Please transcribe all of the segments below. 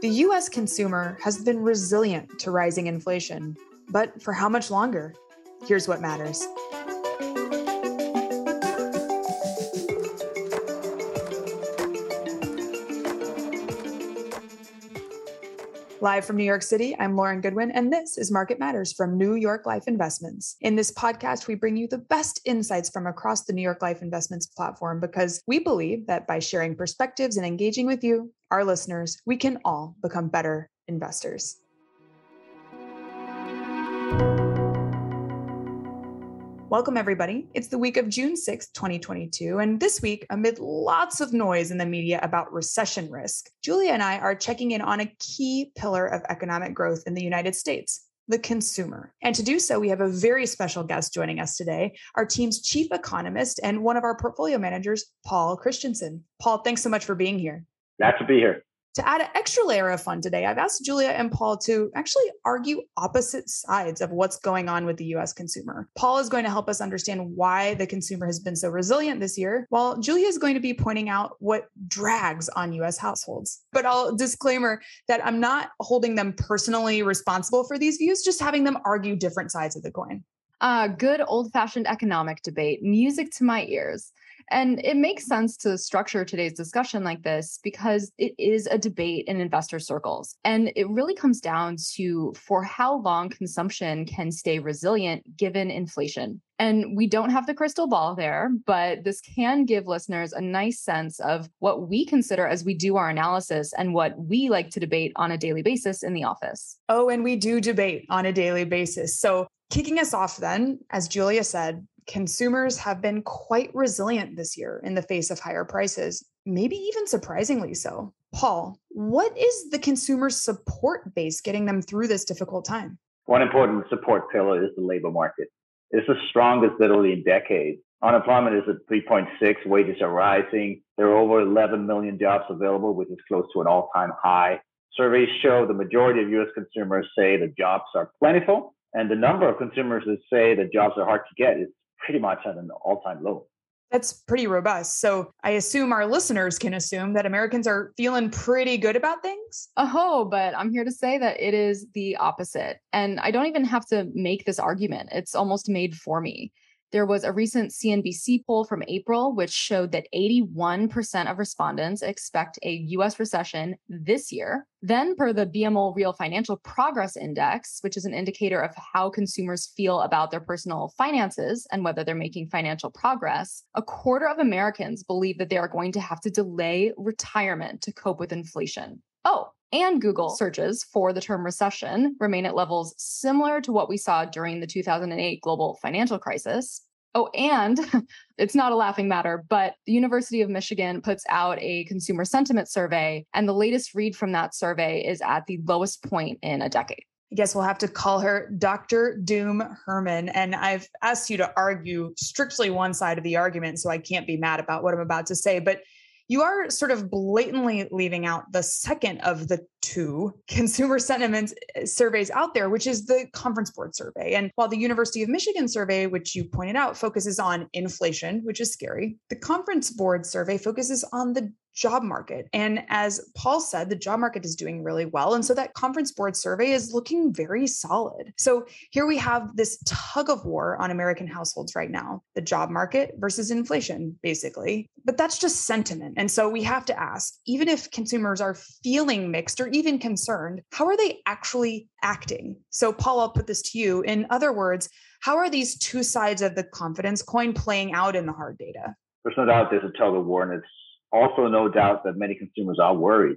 The US consumer has been resilient to rising inflation, but for how much longer? Here's what matters. Live from New York City, I'm Lauren Goodwin, and this is Market Matters from New York Life Investments. In this podcast, we bring you the best insights from across the New York Life Investments platform because we believe that by sharing perspectives and engaging with you, our listeners, we can all become better investors. Welcome, everybody. It's the week of June 6th, 2022. And this week, amid lots of noise in the media about recession risk, Julia and I are checking in on a key pillar of economic growth in the United States the consumer. And to do so, we have a very special guest joining us today, our team's chief economist and one of our portfolio managers, Paul Christensen. Paul, thanks so much for being here. Glad to be here. To add an extra layer of fun today, I've asked Julia and Paul to actually argue opposite sides of what's going on with the US consumer. Paul is going to help us understand why the consumer has been so resilient this year, while Julia is going to be pointing out what drags on US households. But I'll disclaimer that I'm not holding them personally responsible for these views, just having them argue different sides of the coin. Uh, good old fashioned economic debate, music to my ears. And it makes sense to structure today's discussion like this because it is a debate in investor circles. And it really comes down to for how long consumption can stay resilient given inflation. And we don't have the crystal ball there, but this can give listeners a nice sense of what we consider as we do our analysis and what we like to debate on a daily basis in the office. Oh, and we do debate on a daily basis. So, kicking us off, then, as Julia said, consumers have been quite resilient this year in the face of higher prices, maybe even surprisingly so. Paul, what is the consumer support base getting them through this difficult time? One important support pillar is the labor market. It's the strongest literally in decades. Unemployment is at 3.6, wages are rising. There are over 11 million jobs available, which is close to an all time high. Surveys show the majority of US consumers say the jobs are plentiful, and the number of consumers that say that jobs are hard to get is pretty much at an all time low. That's pretty robust. So I assume our listeners can assume that Americans are feeling pretty good about things. Oh, but I'm here to say that it is the opposite. And I don't even have to make this argument, it's almost made for me. There was a recent CNBC poll from April, which showed that 81% of respondents expect a US recession this year. Then, per the BMO Real Financial Progress Index, which is an indicator of how consumers feel about their personal finances and whether they're making financial progress, a quarter of Americans believe that they are going to have to delay retirement to cope with inflation. And Google searches for the term recession remain at levels similar to what we saw during the 2008 global financial crisis. Oh, and it's not a laughing matter, but the University of Michigan puts out a consumer sentiment survey, and the latest read from that survey is at the lowest point in a decade. I guess we'll have to call her Dr. Doom Herman. And I've asked you to argue strictly one side of the argument, so I can't be mad about what I'm about to say. But you are sort of blatantly leaving out the second of the two consumer sentiment eh, surveys out there, which is the Conference Board survey. And while the University of Michigan survey, which you pointed out, focuses on inflation, which is scary, the Conference Board survey focuses on the job market. And as Paul said, the job market is doing really well. And so that conference board survey is looking very solid. So here we have this tug of war on American households right now the job market versus inflation, basically. But that's just sentiment. And so we have to ask even if consumers are feeling mixed or even concerned, how are they actually acting? So, Paul, I'll put this to you. In other words, how are these two sides of the confidence coin playing out in the hard data? There's no doubt there's a tug of war, and it's also no doubt that many consumers are worried,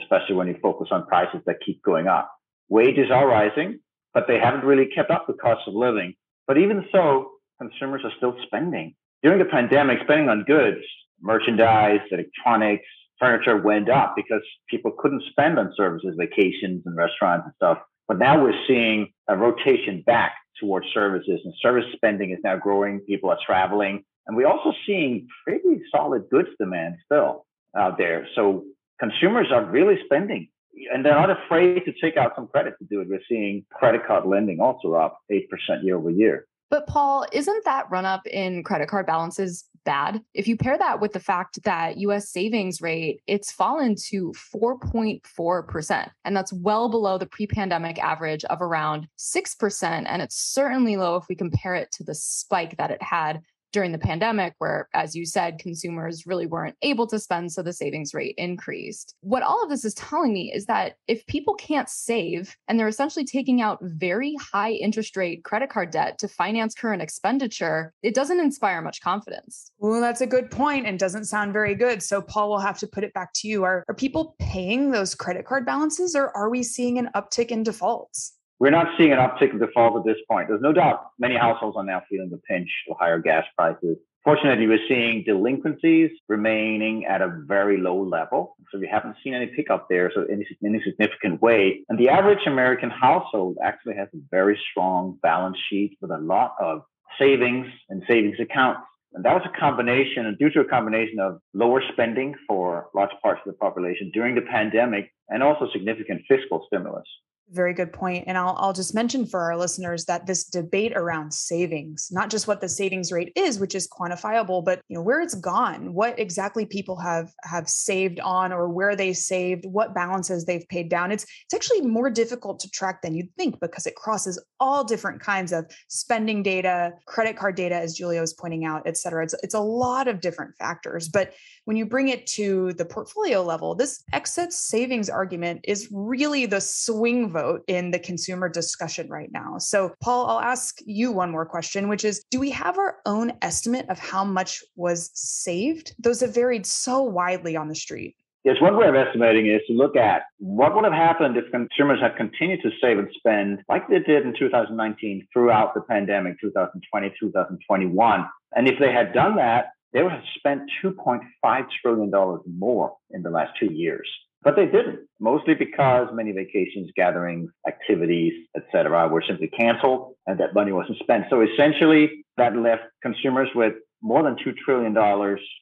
especially when you focus on prices that keep going up. Wages are rising, but they haven't really kept up with cost of living. But even so, consumers are still spending. During the pandemic, spending on goods, merchandise, electronics, furniture went up because people couldn't spend on services, vacations, and restaurants and stuff. But now we're seeing a rotation back towards services, and service spending is now growing. People are traveling, and we're also seeing pretty solid goods demand still out there. So consumers are really spending and they're not afraid to take out some credit to do it. We're seeing credit card lending also up 8% year over year. But Paul, isn't that run up in credit card balances bad? If you pair that with the fact that US savings rate, it's fallen to 4.4%, and that's well below the pre-pandemic average of around 6%, and it's certainly low if we compare it to the spike that it had during the pandemic, where, as you said, consumers really weren't able to spend, so the savings rate increased. What all of this is telling me is that if people can't save and they're essentially taking out very high interest rate credit card debt to finance current expenditure, it doesn't inspire much confidence. Well, that's a good point and doesn't sound very good. So, Paul, will have to put it back to you. Are, are people paying those credit card balances or are we seeing an uptick in defaults? We're not seeing an uptick of defaults at this point. There's no doubt many households are now feeling the pinch of higher gas prices. Fortunately, we're seeing delinquencies remaining at a very low level. So we haven't seen any pickup there, so in any significant way. And the average American household actually has a very strong balance sheet with a lot of savings and savings accounts. And that was a combination, and due to a combination of lower spending for large parts of the population during the pandemic and also significant fiscal stimulus. Very good point. And I'll, I'll just mention for our listeners that this debate around savings, not just what the savings rate is, which is quantifiable, but you know where it's gone, what exactly people have have saved on or where they saved, what balances they've paid down. It's it's actually more difficult to track than you'd think because it crosses all different kinds of spending data, credit card data, as Julia was pointing out, et cetera. It's, it's a lot of different factors. But when you bring it to the portfolio level, this excess savings argument is really the swing vote in the consumer discussion right now. So, Paul, I'll ask you one more question, which is Do we have our own estimate of how much was saved? Those have varied so widely on the street. Yes, one way of estimating is to look at what would have happened if consumers had continued to save and spend like they did in 2019 throughout the pandemic, 2020, 2021. And if they had done that, they would have spent $2.5 trillion more in the last two years. But they didn't, mostly because many vacations, gatherings, activities, etc., were simply canceled and that money wasn't spent. So essentially, that left consumers with more than $2 trillion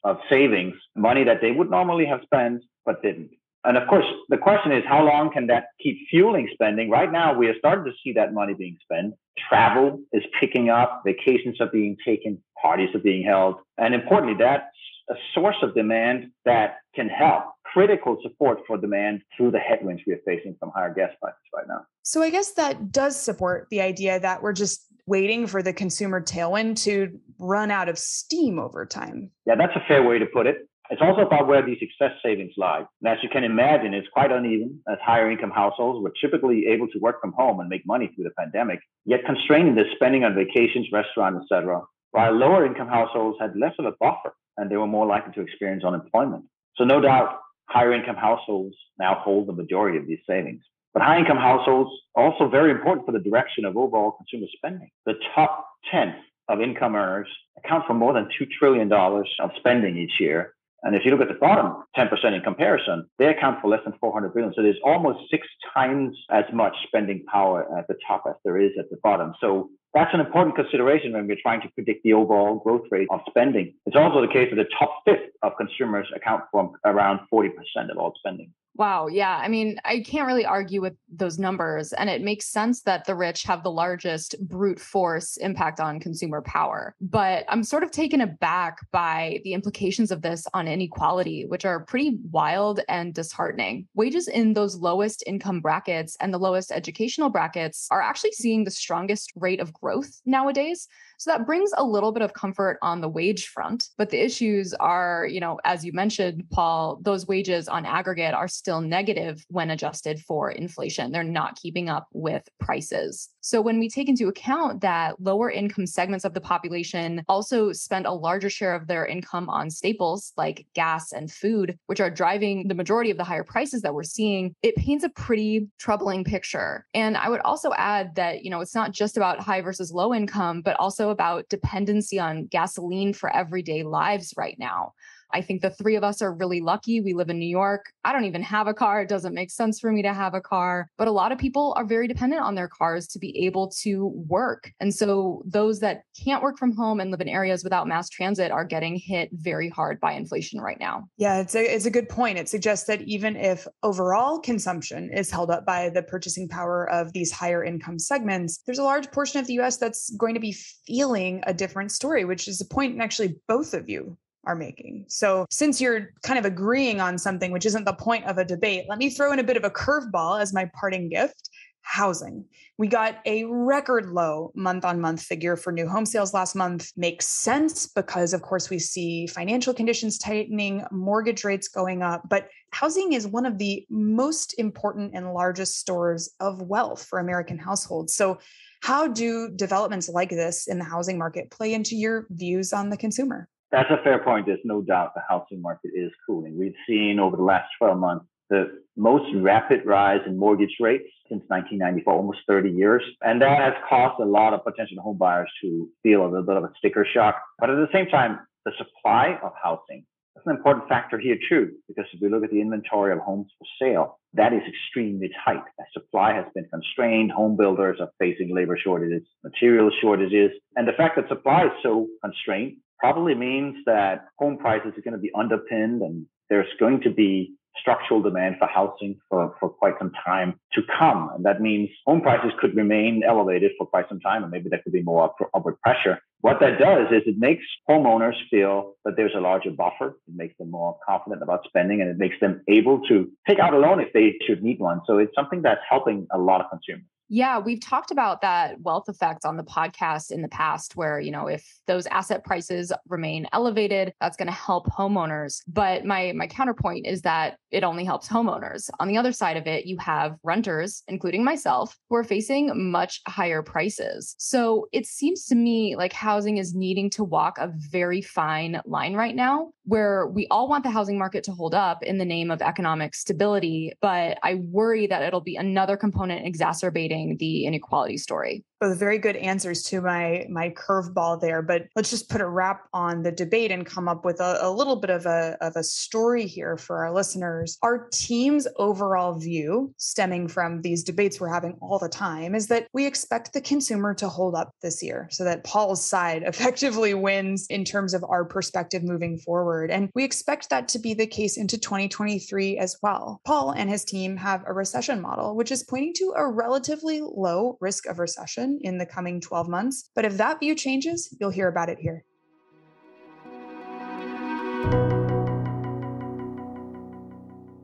of savings, money that they would normally have spent but didn't. And of course, the question is how long can that keep fueling spending? Right now, we are starting to see that money being spent. Travel is picking up, vacations are being taken, parties are being held. And importantly, that's a source of demand that can help critical support for demand through the headwinds we are facing from higher gas prices right now. So I guess that does support the idea that we're just waiting for the consumer tailwind to run out of steam over time. Yeah, that's a fair way to put it. It's also about where these excess savings lie. And as you can imagine, it's quite uneven as higher income households were typically able to work from home and make money through the pandemic, yet constraining their spending on vacations, restaurants, etc. While lower income households had less of a buffer and they were more likely to experience unemployment. So no doubt higher income households now hold the majority of these savings. But high income households are also very important for the direction of overall consumer spending. The top 10 of income earners account for more than $2 trillion of spending each year. And if you look at the bottom 10% in comparison, they account for less than 400 billion. So there's almost six times as much spending power at the top as there is at the bottom. So that's an important consideration when we're trying to predict the overall growth rate of spending. It's also the case that the top fifth of consumers account for around 40% of all spending. Wow. Yeah. I mean, I can't really argue with those numbers. And it makes sense that the rich have the largest brute force impact on consumer power. But I'm sort of taken aback by the implications of this on inequality, which are pretty wild and disheartening. Wages in those lowest income brackets and the lowest educational brackets are actually seeing the strongest rate of growth nowadays. So that brings a little bit of comfort on the wage front. But the issues are, you know, as you mentioned, Paul, those wages on aggregate are still negative when adjusted for inflation. They're not keeping up with prices. So when we take into account that lower income segments of the population also spend a larger share of their income on staples like gas and food, which are driving the majority of the higher prices that we're seeing, it paints a pretty troubling picture. And I would also add that, you know, it's not just about high versus low income, but also about dependency on gasoline for everyday lives right now. I think the three of us are really lucky. We live in New York. I don't even have a car. It doesn't make sense for me to have a car. But a lot of people are very dependent on their cars to be able to work. And so those that can't work from home and live in areas without mass transit are getting hit very hard by inflation right now. Yeah, it's a it's a good point. It suggests that even if overall consumption is held up by the purchasing power of these higher income segments, there's a large portion of the US that's going to be feeling a different story, which is a point in actually both of you are making. So, since you're kind of agreeing on something which isn't the point of a debate, let me throw in a bit of a curveball as my parting gift housing. We got a record low month on month figure for new home sales last month. Makes sense because, of course, we see financial conditions tightening, mortgage rates going up. But housing is one of the most important and largest stores of wealth for American households. So, how do developments like this in the housing market play into your views on the consumer? That's a fair point. There's no doubt the housing market is cooling. We've seen over the last 12 months the most rapid rise in mortgage rates since 1994, almost 30 years. And that has caused a lot of potential home buyers to feel a little bit of a sticker shock. But at the same time, the supply of housing that's an important factor here too, because if we look at the inventory of homes for sale, that is extremely tight. As supply has been constrained, home builders are facing labor shortages, material shortages, and the fact that supply is so constrained probably means that home prices are going to be underpinned and there's going to be structural demand for housing for, for quite some time to come. And that means home prices could remain elevated for quite some time, and maybe there could be more upward pressure. What that does is it makes homeowners feel that there's a larger buffer. It makes them more confident about spending and it makes them able to take out a loan if they should need one. So it's something that's helping a lot of consumers. Yeah, we've talked about that wealth effect on the podcast in the past where, you know, if those asset prices remain elevated, that's going to help homeowners. But my my counterpoint is that it only helps homeowners. On the other side of it, you have renters, including myself, who are facing much higher prices. So it seems to me like housing is needing to walk a very fine line right now where we all want the housing market to hold up in the name of economic stability, but I worry that it'll be another component exacerbating the inequality story both very good answers to my my curveball there but let's just put a wrap on the debate and come up with a, a, little bit of a, of a story here for our listeners. Our team's overall view stemming from these debates we're having all the time is that we expect the consumer to hold up this year so that paul's side effectively wins in terms of our perspective moving forward. And we expect that to be the case into 2023 as well. Paul and his team have a recession model which is pointing to a relatively low risk of recession in the coming 12 months. But if that view changes, you'll hear about it here.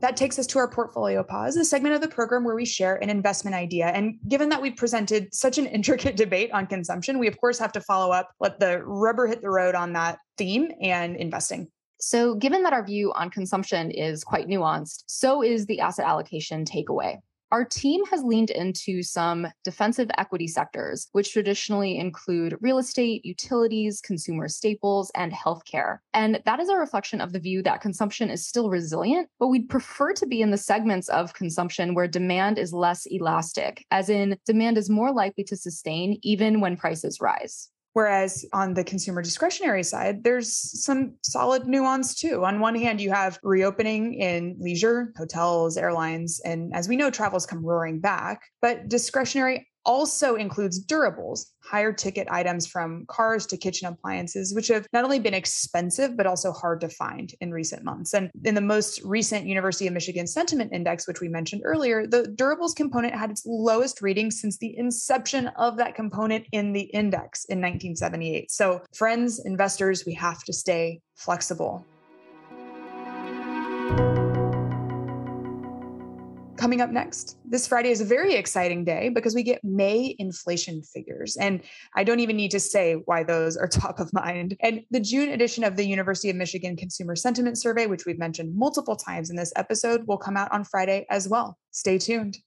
That takes us to our portfolio pause, a segment of the program where we share an investment idea. And given that we presented such an intricate debate on consumption, we of course have to follow up, let the rubber hit the road on that theme and investing. So, given that our view on consumption is quite nuanced, so is the asset allocation takeaway. Our team has leaned into some defensive equity sectors, which traditionally include real estate, utilities, consumer staples, and healthcare. And that is a reflection of the view that consumption is still resilient, but we'd prefer to be in the segments of consumption where demand is less elastic, as in demand is more likely to sustain even when prices rise. Whereas on the consumer discretionary side, there's some solid nuance too. On one hand, you have reopening in leisure, hotels, airlines, and as we know, travel's come roaring back. But discretionary also includes durables, higher ticket items from cars to kitchen appliances, which have not only been expensive, but also hard to find in recent months. And in the most recent University of Michigan Sentiment Index, which we mentioned earlier, the durables component had its lowest reading since the inception of that component in the index in 1978. So, friends, investors, we have to stay flexible. Coming up next. This Friday is a very exciting day because we get May inflation figures. And I don't even need to say why those are top of mind. And the June edition of the University of Michigan Consumer Sentiment Survey, which we've mentioned multiple times in this episode, will come out on Friday as well. Stay tuned.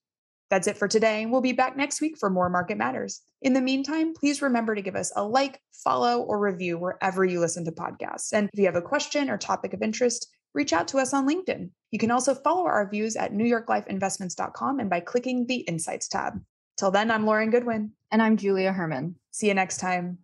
That's it for today. We'll be back next week for more Market Matters. In the meantime, please remember to give us a like, follow, or review wherever you listen to podcasts. And if you have a question or topic of interest, reach out to us on LinkedIn. You can also follow our views at newyorklifeinvestments.com and by clicking the Insights tab. Till then, I'm Lauren Goodwin. And I'm Julia Herman. See you next time.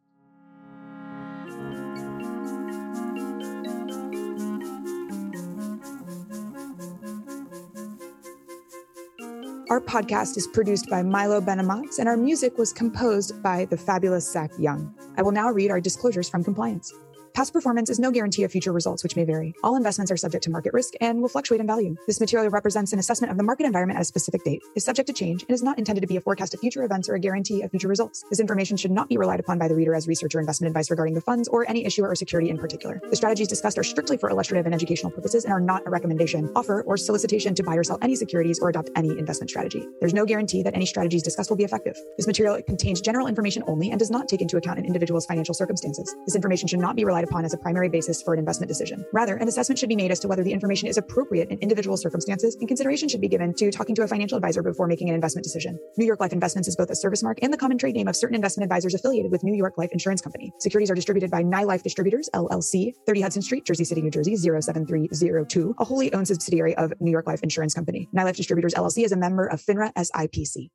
Our podcast is produced by Milo Benamox, and our music was composed by the fabulous Zach Young. I will now read our disclosures from compliance. Past performance is no guarantee of future results, which may vary. All investments are subject to market risk and will fluctuate in value. This material represents an assessment of the market environment at a specific date, is subject to change, and is not intended to be a forecast of future events or a guarantee of future results. This information should not be relied upon by the reader as research or investment advice regarding the funds or any issuer or security in particular. The strategies discussed are strictly for illustrative and educational purposes and are not a recommendation, offer, or solicitation to buy or sell any securities or adopt any investment strategy. There's no guarantee that any strategies discussed will be effective. This material contains general information only and does not take into account an individual's financial circumstances. This information should not be relied upon as a primary basis for an investment decision. Rather, an assessment should be made as to whether the information is appropriate in individual circumstances, and consideration should be given to talking to a financial advisor before making an investment decision. New York Life Investments is both a service mark and the common trade name of certain investment advisors affiliated with New York Life Insurance Company. Securities are distributed by NyLife Distributors, LLC, 30 Hudson Street, Jersey City, New Jersey, 07302, a wholly owned subsidiary of New York Life Insurance Company. NyLife Distributors, LLC is a member of FINRA SIPC.